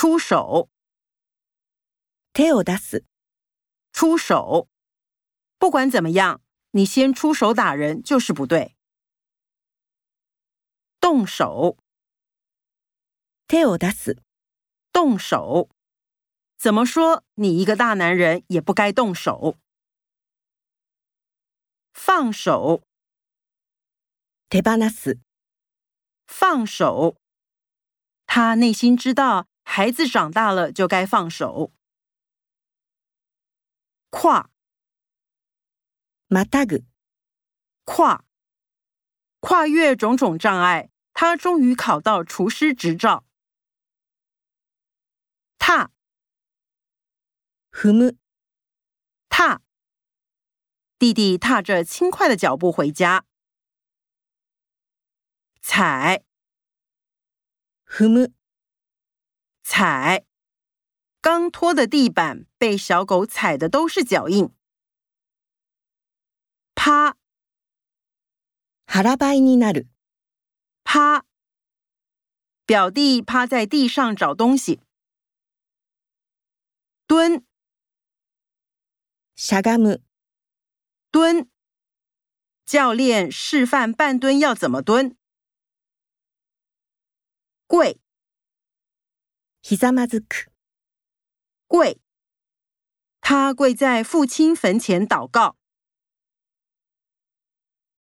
出手，手を出す、出手。不管怎么样，你先出手打人就是不对。动手，手を出す、动手。怎么说？你一个大男人也不该动手。放手，手放す、放手。他内心知道， 孩子长大了就该放手。跨，またぐ、跨，跨越种种障碍，他终于考到厨师执照。踏，踏む、踏，弟弟踏着轻快的脚步回家。踩，踏む、 踩，刚拖的地板被小狗踩的都是脚印。趴，腹ばいになる、趴，表弟趴在地上找东西。蹲，しゃがむ、蹲，教练示范半蹲要怎么蹲。跪， ひざまずく、跪，他跪在父亲坟前祷告。